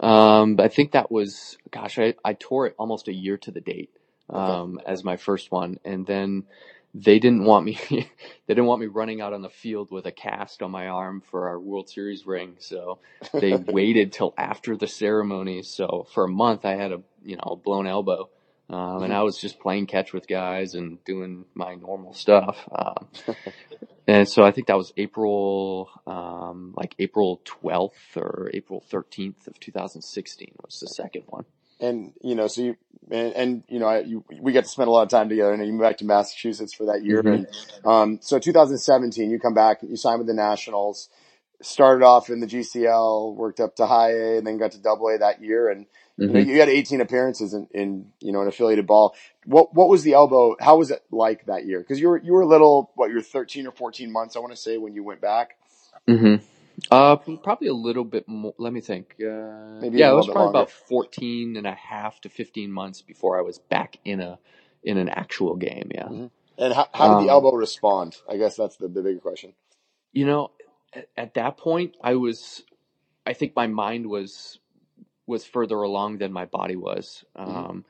Um, I think that was, gosh, I, I tore it almost a year to the date, Okay. um, as my first one. And then they didn't want me, (laughs) they didn't want me running out on the field with a cast on my arm for our World Series ring. So they (laughs) waited till after the ceremony. So for a month I had a, you know, a blown elbow. Um, and. I was just playing catch with guys and doing my normal stuff. Um, (laughs) and so I think that was April, um, like April 12th or April 13th of 2016 was the second one. And, you know, so you, and, and you know, I, you, we got to spend a lot of time together and you moved back to Massachusetts for that year. Mhm. And, um, so 2017, you come back, you signed with the Nationals, started off in the GCL, worked up to high A and then got to double A that year. And, you know, Mhm. you had 18 appearances in, in, you know, an affiliated ball. What, what was the elbow? How was it like that year? Cause you were, you were little, what, you were 13 or 14 months, I want to say, when you went back. hmm Uh, probably a little bit more. Let me think. Uh, Maybe yeah, a it was little bit probably longer. about 14 and a half to 15 months before I was back in a, in an actual game. Yeah. Mhm. And how, how did the Um, elbow respond? I guess that's the, the bigger question. You know, at, at that point, I was, I think my mind was, was further along than my body was. Mhm. Um,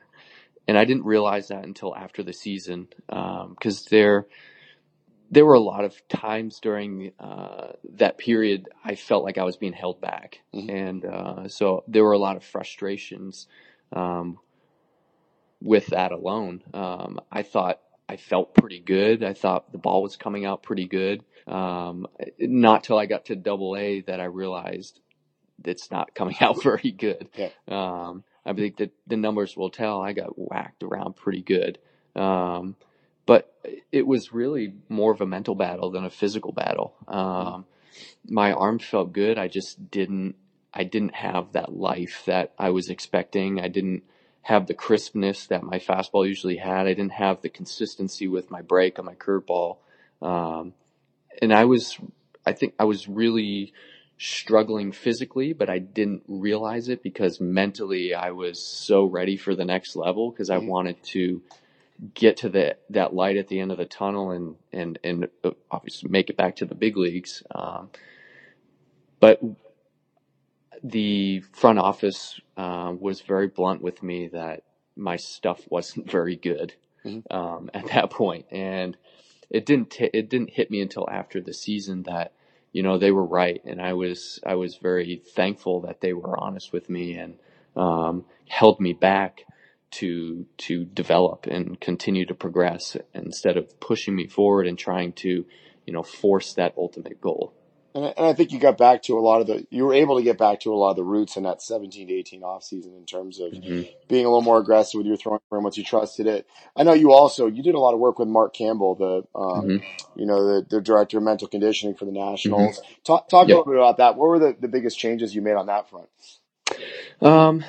and I didn't realize that until after the season. Um, cause there, there were a lot of times during, uh, that period I felt like I was being held back. Mhm. And, uh, so there were a lot of frustrations, um, with that alone. Um, I thought I felt pretty good. I thought the ball was coming out pretty good. Um, not till I got to double A that I realized it's not coming (laughs) out very good. Yeah. Um, I think that the numbers will tell I got whacked around pretty good. Um, but it was really more of a mental battle than a physical battle. Um, my arm felt good. I just didn't, I didn't have that life that I was expecting. I didn't have the crispness that my fastball usually had. I didn't have the consistency with my break on my curveball. Um, and I was, I think I was really struggling physically, but I didn't realize it because mentally I was so ready for the next level because I Mhm. wanted to get to the, that light at the end of the tunnel and, and, and uh, obviously make it back to the big leagues. Um, but the front office uh, was very blunt with me that my stuff (laughs) wasn't very good Mhm. um, at that point, and it didn't t- it didn't hit me until after the season that you know they were right, and I was I was very thankful that they were honest with me and um, held me back to to develop and continue to progress instead of pushing me forward and trying to you know force that ultimate goal. And I, and I think you got back to a lot of the, you were able to get back to a lot of the roots in that 17 to 18 off season in terms of Mm-hmm. being a little more aggressive with your throwing frame once you trusted it. I know you also, you did a lot of work with Mark Campbell, the, um, Mhm. you know, the, the director of mental conditioning for the Nationals. Talk, talk Yeah. a little bit about that. What were the, the biggest changes you made on that front? Um.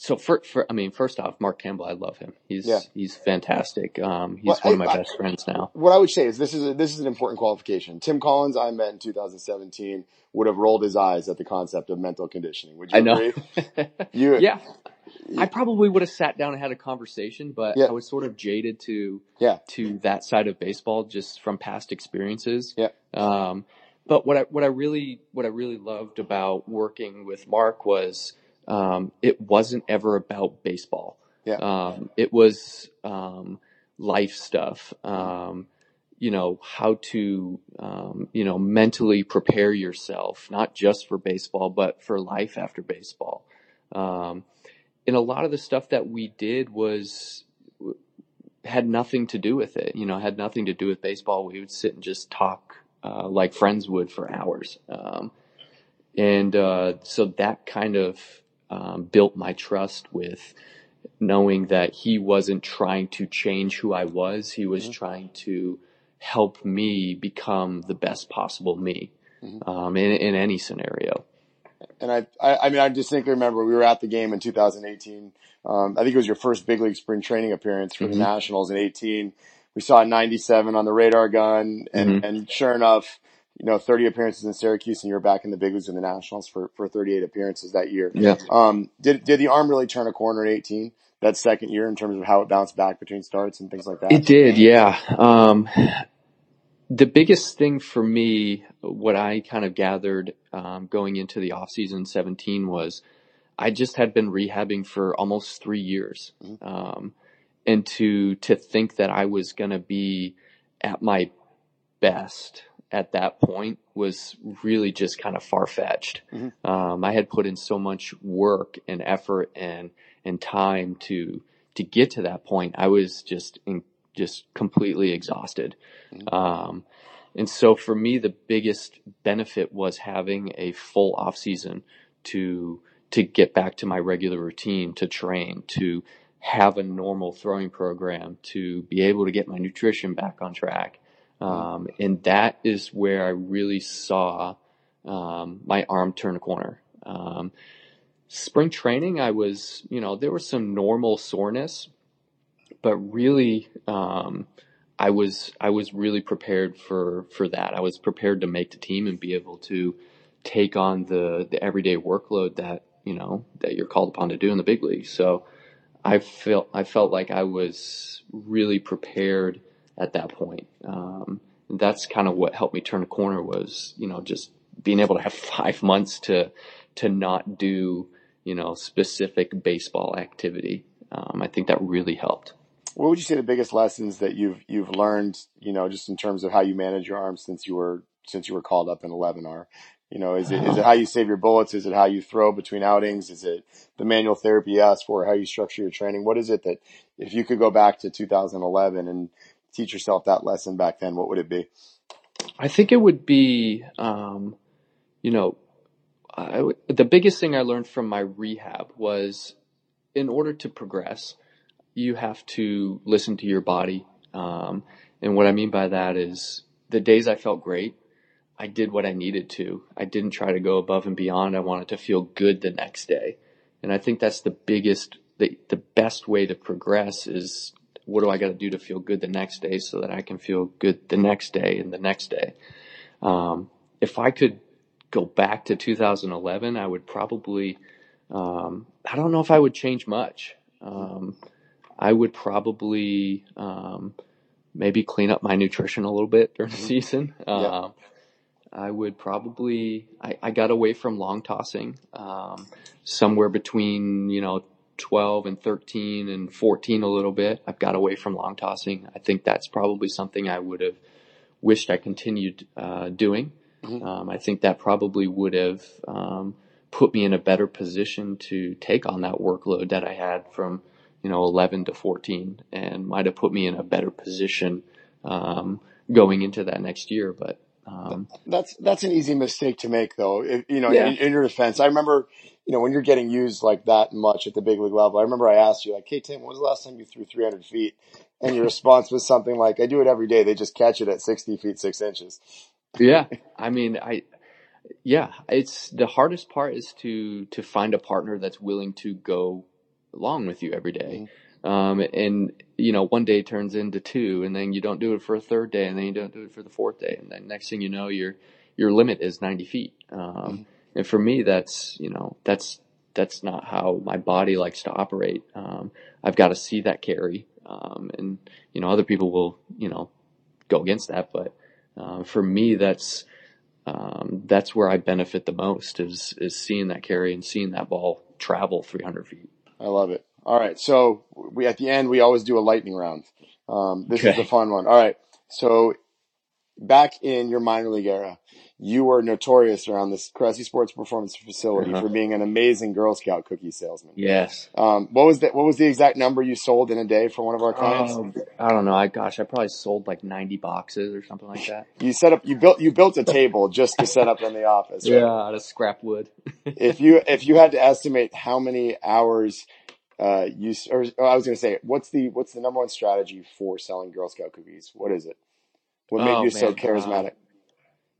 So for, for I mean, first off, Mark Campbell, I love him. He's Yeah. he's fantastic. Um, he's Well, one of my I- I- best friends now. What I would say is this is a, this is an important qualification. Tim Collins, I met in 2017, would have rolled his eyes at the concept of mental conditioning. Would you agree? I know. agree? (laughs) You, yeah, I probably would have sat down and had a conversation, but Yeah. I was sort of jaded to Yeah. to that side of baseball just from past experiences. Yeah. Um, but what I what I really what I really loved about working with Mark was um, it wasn't ever about baseball. Yeah. Um, it was um, life stuff. Um, you know how to um, you know mentally prepare yourself, not just for baseball, but for life after baseball. Um, and a lot of the stuff that we did was had nothing to do with it. You know, had nothing to do with baseball. We would sit and just talk uh, like friends would for hours. Um, and uh, so that kind of um, built my trust with knowing that he wasn't trying to change who I was. He was Mhm. trying to help me become the best possible me Mhm. um, in, in any scenario. And I, I, I mean, I distinctly remember we were at the game in 2018. Um, I think it was your first big league spring training appearance for the Mhm. Nationals in 18. We saw 97 on the radar gun and, Mhm. and sure enough, you know, 30 appearances in Syracuse and you're back in the big leagues in the Nationals for, for 38 appearances that year. Yeah. Um, did, did the arm really turn a corner in 18? That second year in terms of how it bounced back between starts and things like that? It did, yeah. Um, the biggest thing for me, what I kind of gathered um, going into the offseason 17 was I just had been rehabbing for almost three years. Mhm. Um, and to, to think that I was going to be at my best at that point was really just kind of far fetched. Mhm. Um, I had put in so much work and effort and, and time to, to get to that point. I was just in, just completely exhausted. Mhm. Um, and so for me, the biggest benefit was having a full off season to, to get back to my regular routine, to train, to have a normal throwing program, to be able to get my nutrition back on track. Um, and that is where I really saw, um, my arm turn a corner. Um, spring training, I was, you know, there was some normal soreness, but really, um, I was, I was really prepared for, for that. I was prepared to make the team and be able to take on the, the everyday workload that, you know, that you're called upon to do in the big league. So I felt, I felt like I was really prepared at that point. Um, that's kind of what helped me turn a corner was, you know, just being able to have (laughs) five months to, to not do, you know, specific baseball activity. Um, I think that really helped. What would you say the biggest lessons that you've you've learned, you know, just in terms of how you manage your arms since you were since you were called up in eleven are? You know, is it is it how you save your bullets? Is it how you throw between outings? Is it the manual therapy you asked for? How you structure your training? What is it that if you could go back to 2011 and teach yourself that lesson back then, what would it be? I think it would be, um, you know, the biggest thing I learned from my rehab was in order to progress, you have to listen to your body. Um, and what I mean by that is the days I felt great, I did what I needed to. I didn't try to go above and beyond. I wanted to feel good the next day. And I think that's the biggest, the, the best way to progress is what do I got to do to feel good the next day so that I can feel good the next day and the next day. Um, if I could go back to 2011, I would probably, um, I don't know if I would change much. Um, I would probably um, maybe clean up my nutrition a little bit during the season. Um, I would probably, I, I got away from long tossing, um, somewhere between, you know, 12 and 13 and 14 a little bit. I've got away from long tossing. I think that's probably something I would have wished I continued, uh, doing. Um, I think that probably would have, um, put me in a better position to take on that workload that I had from, you know, 11 to 14 and might have put me in a better position, um, going into that next year. But, um, That's that's an easy mistake to make, though. If, you know, Yeah. in, in your defense, I remember, you know, when you're getting used like that much at the big league level. I remember I asked you, like, "Hey Tim, when was the last time you threw 300 feet?" And your response was something like, "I do it every day. They just catch it at 60 feet six inches." yeah, I mean, I, yeah, it's the hardest part is to, to find a partner that's willing to go along with you every day. Um, and you know, one day turns into two and then you don't do it for a third day and then you don't do it for the fourth day. And then next thing you know, your, your limit is 90 feet. Um, and for me, that's, you know, that's, that's not how my body likes to operate. Um, I've got to see that carry. Um, and, you know, other people will, you know, go against that. But, uh, for me, that's, um, that's where I benefit the most is, is seeing that carry and seeing that ball travel 300 feet. I love it. All right, so we at the end we always do a lightning round. Um, this is Okay. the fun one. All right, so back in your minor league era, you were notorious around this Cressy Sports Performance facility Uh-huh. for being an amazing Girl Scout cookie salesman. Yes. Um, what was the what was the exact number you sold in a day for one of our clients? Um, I don't know. I gosh, I probably sold like 90 boxes or something like that. you set up you built you built a table just to set up in the office. right? Yeah, out of scrap wood. (laughs) If you if you had to estimate how many hours uh you or, or I was going to say what's the what's the number one strategy for selling Girl Scout cookies? What is it? What made Oh, you so man, charismatic?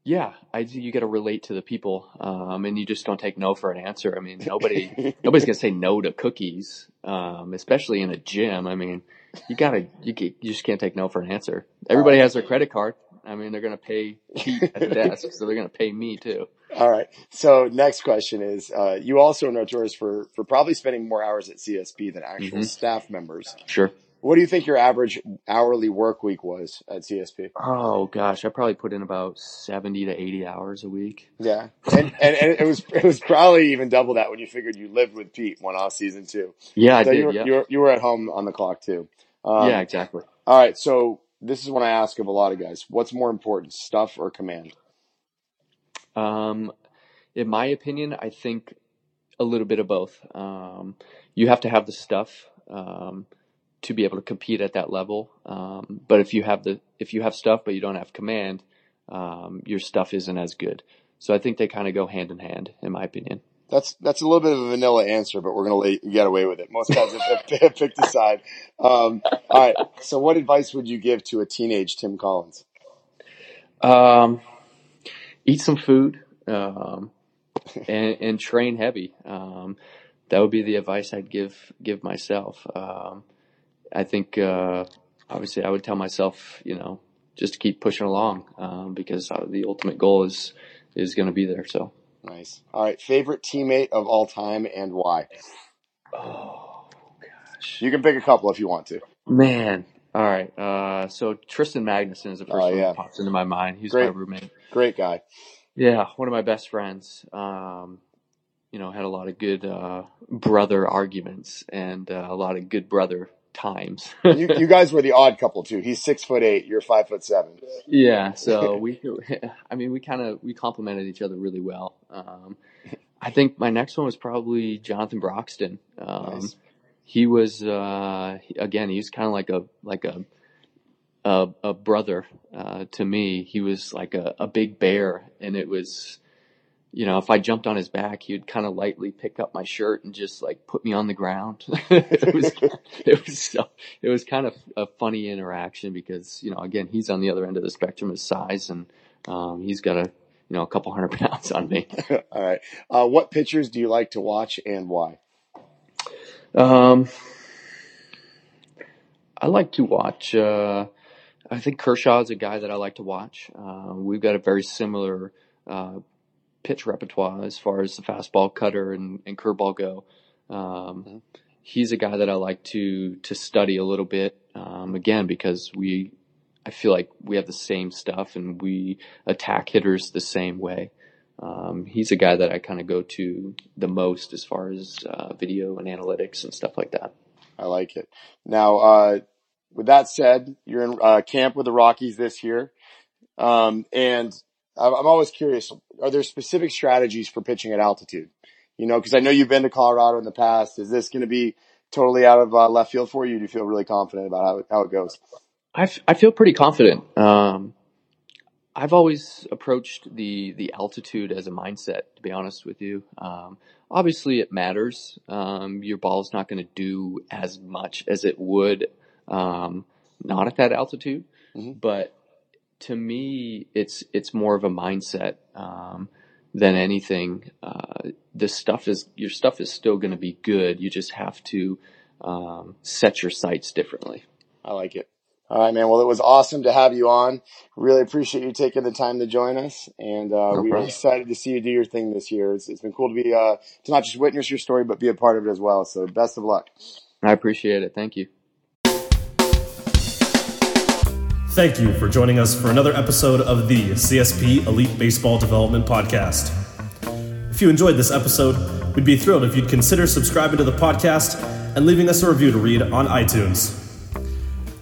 Yeah, I you got to relate to the people, um, and you just don't take no for an answer. I mean, nobody (laughs) nobody's gonna say no to cookies, um, especially in a gym. I mean, you gotta you you just can't take no for an answer. Everybody has their credit card. I mean, they're gonna pay (laughs) Pete at the desk, so they're gonna pay me too. All right. So next question is, uh, you also are notorious for, for probably spending more hours at CSP than actual Mhm. staff members. Sure. What do you think your average hourly work week was at CSP? Oh gosh, I probably put in about seventy to eighty hours a week. Yeah. And, and, and it was, it was probably even double that when you figured you lived with Pete one off season two. Yeah, I did. you were, yeah. you were, you were at home on the clock too. Um, yeah, exactly. All right. So this is what I ask of a lot of guys. What's more important, stuff or command? Um, in my opinion, I think a little bit of both. Um, you have to have the stuff um, to be able to compete at that level. Um, but if you have the if you have stuff but you don't have command, um, your stuff isn't as good. So I think they kind of go hand in hand, in my opinion. That's that's a little bit of a vanilla answer, but we're gonna you get away with it. Most guys have, have picked a side. Um, all right. So, what advice would you give to a teenage Tim Collins? Um, eat some food um, and, and train heavy. Um, that would be the advice I'd give give myself. Um, I think uh, obviously I would tell myself, you know, just to keep pushing along um, because uh, the ultimate goal is is going to be there. So. Nice. All right. Favorite teammate of all time and why? Oh gosh, You can pick a couple if you want to. man. All right. Uh, so Trystan Magnuson is the first Oh, one yeah. that pops into my mind. He's Great. my roommate. Great guy. Yeah, one of my best friends. Um, you know, had a lot of good uh, brother arguments and uh, a lot of good brother times. (laughs) You, you guys were the odd couple too. He's six foot eight. You're five foot seven. yeah, so (laughs) we, (laughs) I mean, we kind of we complemented each other really well. Um, I think my next one was probably Jonathan Broxton. Um, Nice. He was uh, again, he was kind of like a like a a, a brother uh, to me. He was like a, a big bear, and it was, you know, if I jumped on his back, he would kind of lightly pick up my shirt and just like put me on the ground. (laughs) it was, it was so, it was kind of a funny interaction because, you know, again, he's on the other end of the spectrum of size, and um, he's got a, you know, a couple hundred (laughs) pounds on me. (laughs) All right. Uh, what pitchers do you like to watch and why? Um, I like to watch. Uh, I think Kershaw is a guy that I like to watch. Uh, we've got a very similar uh, pitch repertoire as far as the fastball, cutter, and, and curveball go. Um. He's a guy that I like to to study a little bit. Um, again, because we, I feel like we have the same stuff and we attack hitters the same way. Um, he's a guy that I kind of go to the most as far as uh, video and analytics and stuff like that. I like it. Now, uh, with that said, you're in uh, camp with the Rockies this year, um, and I'm always curious: are there specific strategies for pitching at altitude? You know, because I know you've been to Colorado in the past. Is this going to be totally out of uh, left field for you? Do you feel really confident about how, how it goes? I, f- I feel pretty confident. Um, I've always approached the the altitude as a mindset. To be honest with you, um, obviously it matters. Um, your ball's not going to do as much as it would um, not at that altitude, mm-hmm. but to me, it's it's more of a mindset um, than anything. Uh, this stuff is your stuff is still going to be good. You just have to um, set your sights differently. I like it. All right, man. Well, it was awesome to have you on. Really appreciate you taking the time to join us, and uh, no we are excited to see you do your thing this year. It's, it's been cool to be uh, to not just witness your story, but be a part of it as well. So, best of luck. I appreciate it. Thank you. Thank you for joining us for another episode of the CSP Elite Baseball Development Podcast. If you enjoyed this episode, we'd be thrilled if you'd consider subscribing to the podcast and leaving us a review to read on iTunes.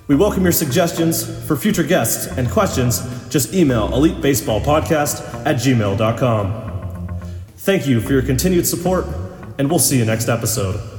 We welcome your suggestions for future guests and questions. Just email elitebaseballpodcast at gmail.com. Thank you for your continued support, and we'll see you next episode.